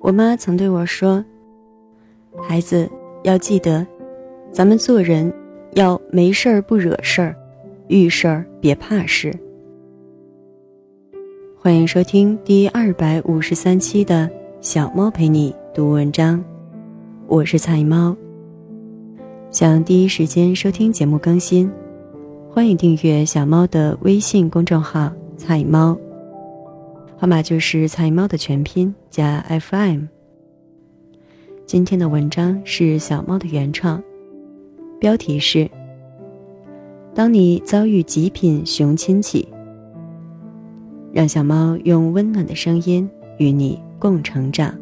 我妈曾对我说：“孩子要记得，咱们做人要没事儿不惹事儿，遇事儿别怕事。”欢迎收听第二百五十三期的小猫陪你读文章，我是菜猫。想第一时间收听节目更新，欢迎订阅小猫的微信公众号“菜猫”。号码就是菜猫的全拼加 FM。今天的文章是小猫的原创，标题是：当你遭遇极品熊亲戚，让小猫用温暖的声音与你共成长。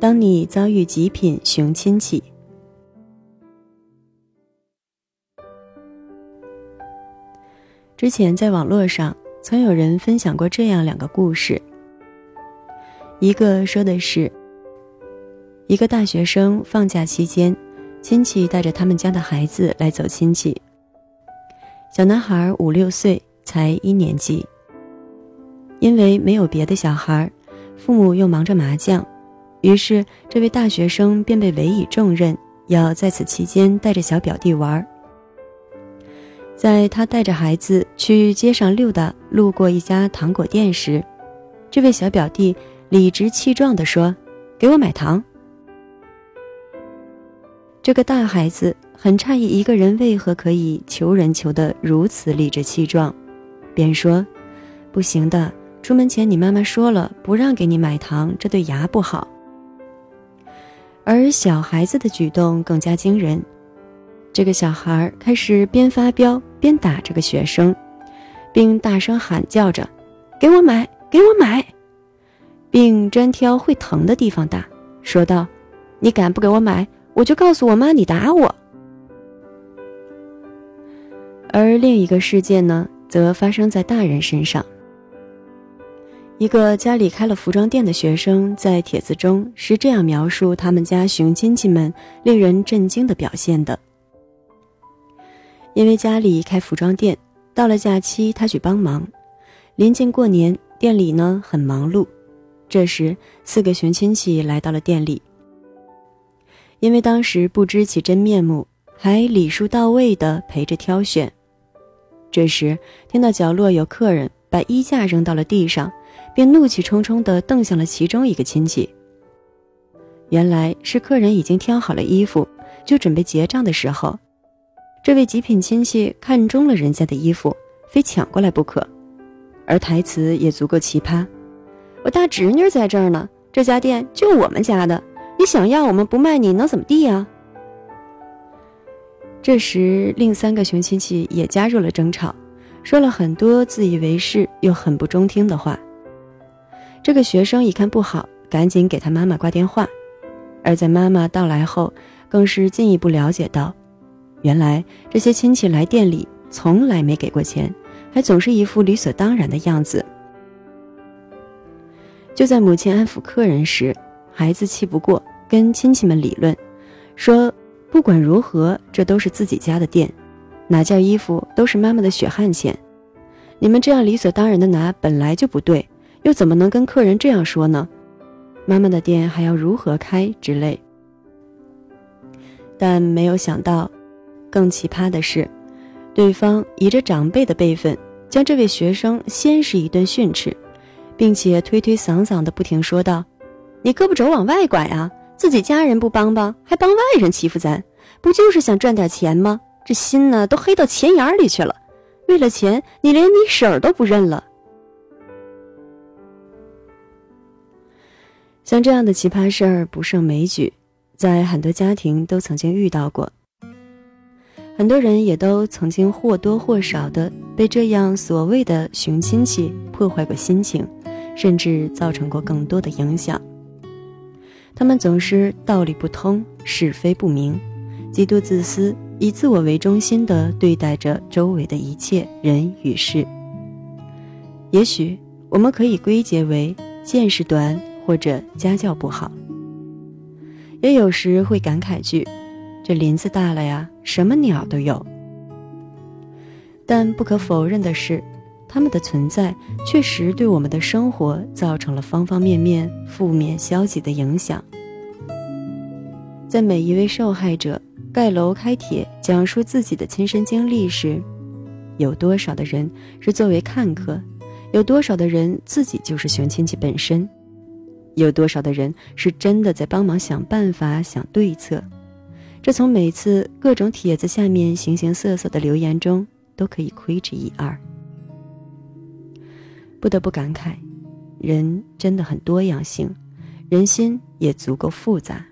当你遭遇极品熊亲戚。之前在网络上曾有人分享过这样两个故事。一个说的是，一个大学生放假期间，亲戚带着他们家的孩子来走亲戚。小男孩五六岁，才一年级。因为没有别的小孩，父母又忙着麻将，于是这位大学生便被委以重任，要在此期间带着小表弟玩。在他带着孩子去街上溜达，路过一家糖果店时，这位小表弟理直气壮地说：“给我买糖。”这个大孩子很诧异，一个人为何可以求人求得如此理直气壮，便说：“不行的，出门前你妈妈说了，不让给你买糖，这对牙不好。”而小孩子的举动更加惊人。这个小孩开始边发飙边打这个学生，并大声喊叫着：“给我买，给我买！”并专挑会疼的地方打，说道：“你敢不给我买，我就告诉我妈你打我。”而另一个事件呢，则发生在大人身上。一个家里开了服装店的学生在帖子中是这样描述他们家熊亲戚们令人震惊的表现的。因为家里开服装店，到了假期他去帮忙。临近过年，店里呢很忙碌。这时，四个熊亲戚来到了店里。因为当时不知其真面目，还礼数到位的陪着挑选。这时，听到角落有客人把衣架扔到了地上，便怒气冲冲地瞪向了其中一个亲戚。原来是客人已经挑好了衣服，就准备结账的时候。这位极品亲戚看中了人家的衣服，非抢过来不可，而台词也足够奇葩。我大侄女在这儿呢，这家店就我们家的，你想要我们不卖你能怎么地呀？这时，另三个熊亲戚也加入了争吵，说了很多自以为是又很不中听的话。这个学生一看不好，赶紧给他妈妈挂电话，而在妈妈到来后，更是进一步了解到。原来这些亲戚来店里从来没给过钱，还总是一副理所当然的样子。就在母亲安抚客人时，孩子气不过，跟亲戚们理论，说不管如何，这都是自己家的店，哪件衣服都是妈妈的血汗钱，你们这样理所当然的拿本来就不对，又怎么能跟客人这样说呢？妈妈的店还要如何开之类。但没有想到。更奇葩的是，对方以着长辈的辈分，将这位学生先是一顿训斥，并且推推搡搡的不停说道：“你胳膊肘往外拐啊！自己家人不帮帮，还帮外人欺负咱，不就是想赚点钱吗？这心呢，都黑到钱眼里去了。为了钱，你连你婶儿都不认了。”像这样的奇葩事儿不胜枚举，在很多家庭都曾经遇到过。很多人也都曾经或多或少的被这样所谓的熊亲戚破坏过心情，甚至造成过更多的影响。他们总是道理不通，是非不明，极度自私，以自我为中心的对待着周围的一切人与事。也许我们可以归结为见识短或者家教不好，也有时会感慨句。这林子大了呀，什么鸟都有。但不可否认的是，它们的存在确实对我们的生活造成了方方面面负面消极的影响。在每一位受害者盖楼开帖讲述自己的亲身经历时，有多少的人是作为看客？有多少的人自己就是熊亲戚本身？有多少的人是真的在帮忙想办法、想对策？这从每次各种帖子下面形形色色的留言中都可以窥之一二。不得不感慨，人真的很多样性，人心也足够复杂。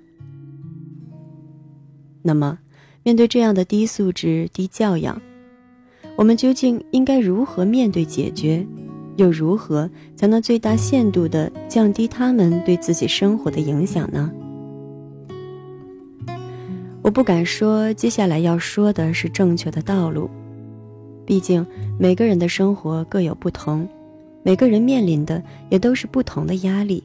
那么，面对这样的低素质、低教养，我们究竟应该如何面对解决？又如何才能最大限度地降低他们对自己生活的影响呢？我不敢说接下来要说的是正确的道路，毕竟每个人的生活各有不同，每个人面临的也都是不同的压力。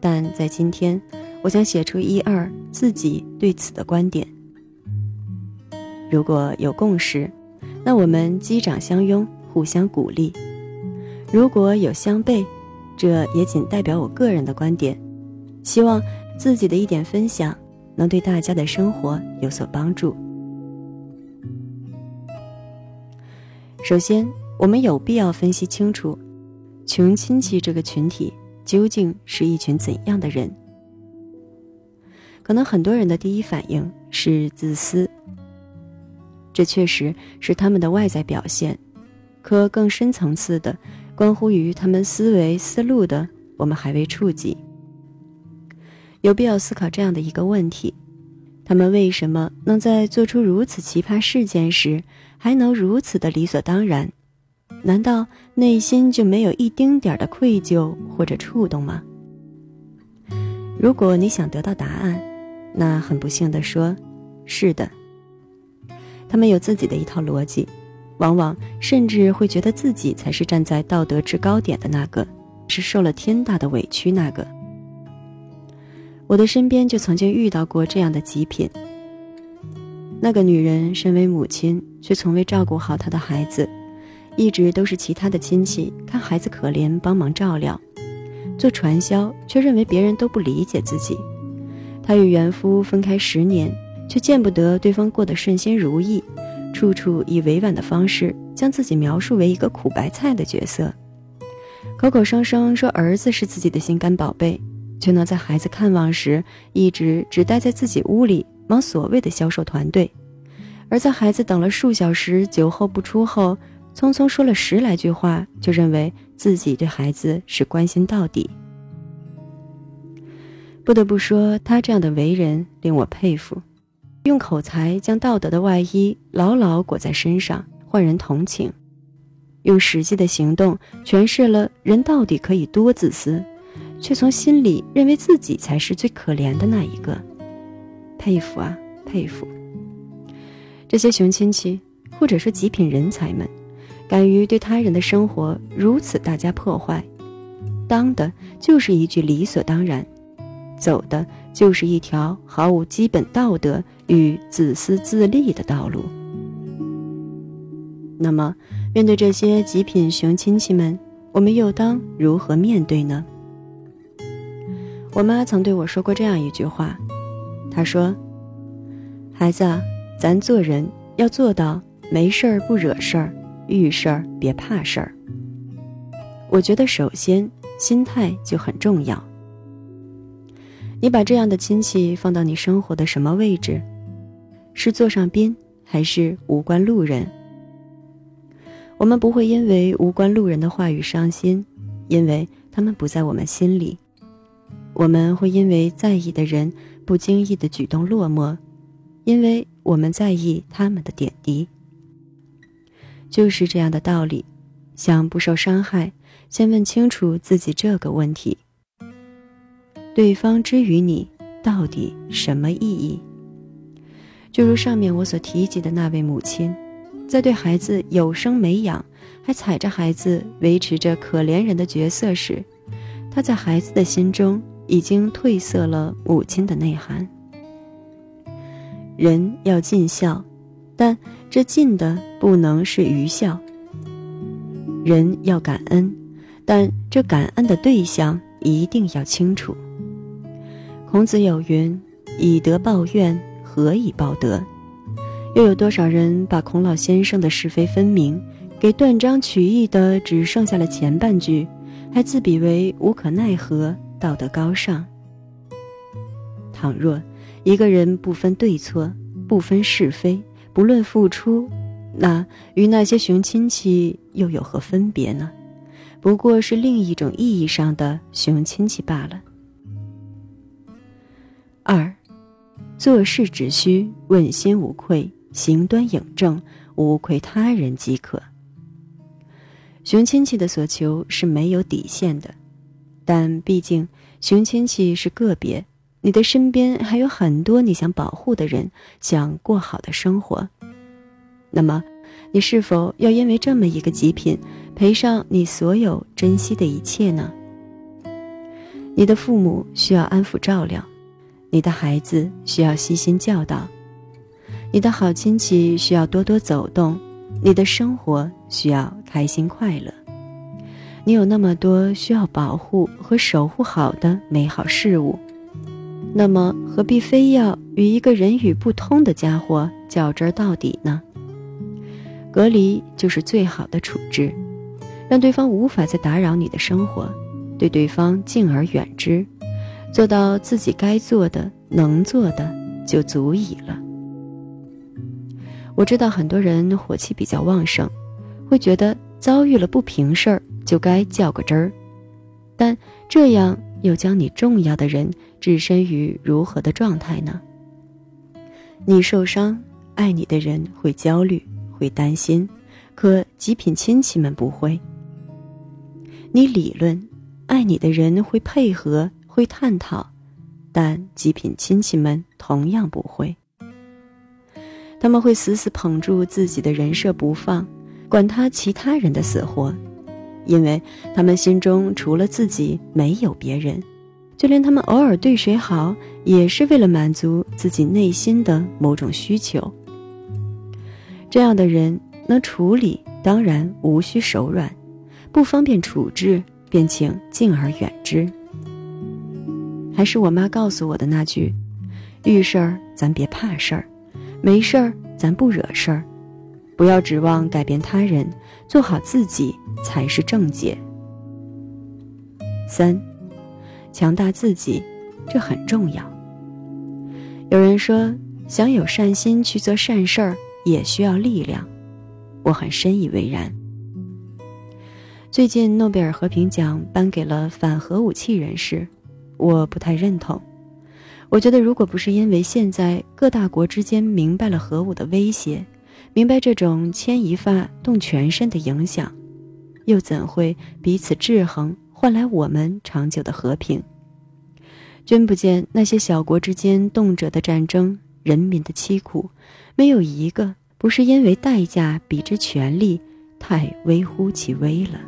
但在今天，我想写出一二自己对此的观点。如果有共识，那我们击掌相拥，互相鼓励。如果有相悖，这也仅代表我个人的观点，希望自己的一点分享能对大家的生活有所帮助。首先，我们有必要分析清楚，穷亲戚这个群体究竟是一群怎样的人。可能很多人的第一反应是自私，这确实是他们的外在表现，可更深层次的。关乎于他们思维思路的，我们还未触及。有必要思考这样的一个问题：他们为什么能在做出如此奇葩事件时，还能如此的理所当然？难道内心就没有一丁点的愧疚或者触动吗？如果你想得到答案，那很不幸的说，是的。他们有自己的一套逻辑。往往甚至会觉得自己才是站在道德制高点的那个，是受了天大的委屈那个。我的身边就曾经遇到过这样的极品。那个女人身为母亲，却从未照顾好她的孩子，一直都是其他的亲戚看孩子可怜帮忙照料，做传销却认为别人都不理解自己。她与原夫分开十年，却见不得对方过得顺心如意。处处以委婉的方式将自己描述为一个苦白菜的角色，口口声声说儿子是自己的心肝宝贝，却能在孩子看望时一直只待在自己屋里忙所谓的销售团队，而在孩子等了数小时酒后不出后，匆匆说了十来句话，就认为自己对孩子是关心到底。不得不说，他这样的为人令我佩服。用口才将道德的外衣牢牢裹在身上，换人同情；用实际的行动诠释了人到底可以多自私，却从心里认为自己才是最可怜的那一个。佩服啊，佩服！这些熊亲戚，或者说极品人才们，敢于对他人的生活如此大加破坏，当的就是一句理所当然。走的就是一条毫无基本道德与自私自利的道路。那么，面对这些极品熊亲戚们，我们又当如何面对呢？我妈曾对我说过这样一句话，她说：“孩子，咱做人要做到没事儿不惹事儿，遇事儿别怕事儿。”我觉得，首先心态就很重要。你把这样的亲戚放到你生活的什么位置？是座上宾还是无关路人？我们不会因为无关路人的话语伤心，因为他们不在我们心里；我们会因为在意的人不经意的举动落寞，因为我们在意他们的点滴。就是这样的道理，想不受伤害，先问清楚自己这个问题。对方之于你到底什么意义？就如上面我所提及的那位母亲，在对孩子有生没养，还踩着孩子维持着可怜人的角色时，她在孩子的心中已经褪色了母亲的内涵。人要尽孝，但这尽的不能是愚孝。人要感恩，但这感恩的对象一定要清楚。孔子有云：“以德报怨，何以报德？”又有多少人把孔老先生的是非分明，给断章取义的只剩下了前半句，还自比为无可奈何，道德高尚？倘若一个人不分对错，不分是非，不论付出，那与那些熊亲戚又有何分别呢？不过是另一种意义上的熊亲戚罢了。二，做事只需问心无愧，行端影正，无愧他人即可。熊亲戚的所求是没有底线的，但毕竟熊亲戚是个别。你的身边还有很多你想保护的人，想过好的生活。那么，你是否要因为这么一个极品，赔上你所有珍惜的一切呢？你的父母需要安抚照料，你的孩子需要悉心教导，你的好亲戚需要多多走动，你的生活需要开心快乐。你有那么多需要保护和守护好的美好事物。那么何必非要与一个人语不通的家伙较真到底呢？隔离就是最好的处置，让对方无法再打扰你的生活，对对方敬而远之，做到自己该做的、能做的就足矣了。我知道很多人火气比较旺盛，会觉得遭遇了不平事儿就该较个真儿，但这样。又将你重要的人置身于如何的状态呢？你受伤，爱你的人会焦虑，会担心，可极品亲戚们不会。你理论，爱你的人会配合，会探讨，但极品亲戚们同样不会。他们会死死捧住自己的人设不放，管他其他人的死活。因为他们心中除了自己没有别人，就连他们偶尔对谁好，也是为了满足自己内心的某种需求。这样的人能处理，当然无需手软；不方便处置，便请敬而远之。还是我妈告诉我的那句：“遇事儿咱别怕事儿，没事儿咱不惹事儿。”不要指望改变他人，做好自己才是正解。三，强大自己，这很重要。有人说，想有善心去做善事儿，也需要力量。我很深以为然。最近诺贝尔和平奖颁给了反核武器人士，我不太认同。我觉得，如果不是因为现在各大国之间明白了核武的威胁，明白这种牵一发动全身的影响，又怎会彼此制衡，换来我们长久的和平？君不见那些小国之间动辄的战争，人民的凄苦，没有一个不是因为代价比之权力太微乎其微了。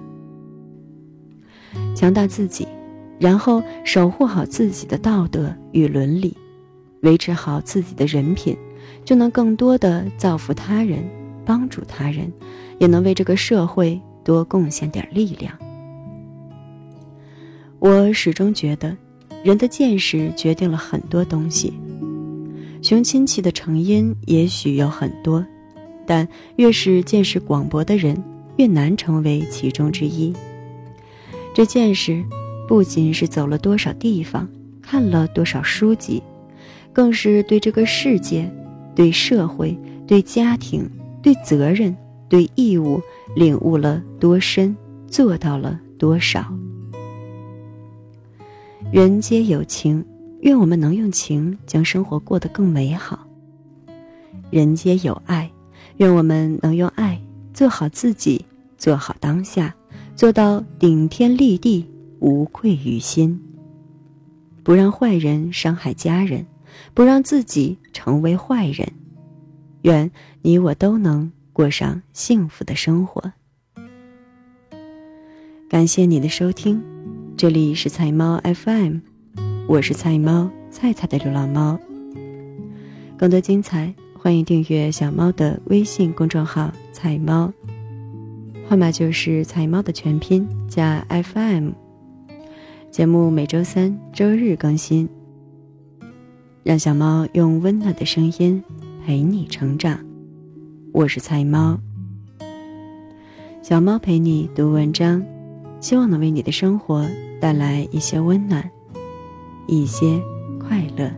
强大自己，然后守护好自己的道德与伦理，维持好自己的人品。就能更多的造福他人，帮助他人，也能为这个社会多贡献点力量。我始终觉得，人的见识决定了很多东西。熊亲戚的成因也许有很多，但越是见识广博的人，越难成为其中之一。这见识，不仅是走了多少地方，看了多少书籍，更是对这个世界。对社会、对家庭、对责任、对义务，领悟了多深，做到了多少。人皆有情，愿我们能用情将生活过得更美好。人皆有爱，愿我们能用爱做好自己，做好当下，做到顶天立地，无愧于心。不让坏人伤害家人。不让自己成为坏人，愿你我都能过上幸福的生活。感谢你的收听，这里是菜猫 FM，我是菜猫菜菜的流浪猫。更多精彩，欢迎订阅小猫的微信公众号“菜猫”，号码就是“菜猫”的全拼加 FM。节目每周三、周日更新。让小猫用温暖的声音陪你成长，我是菜猫。小猫陪你读文章，希望能为你的生活带来一些温暖，一些快乐。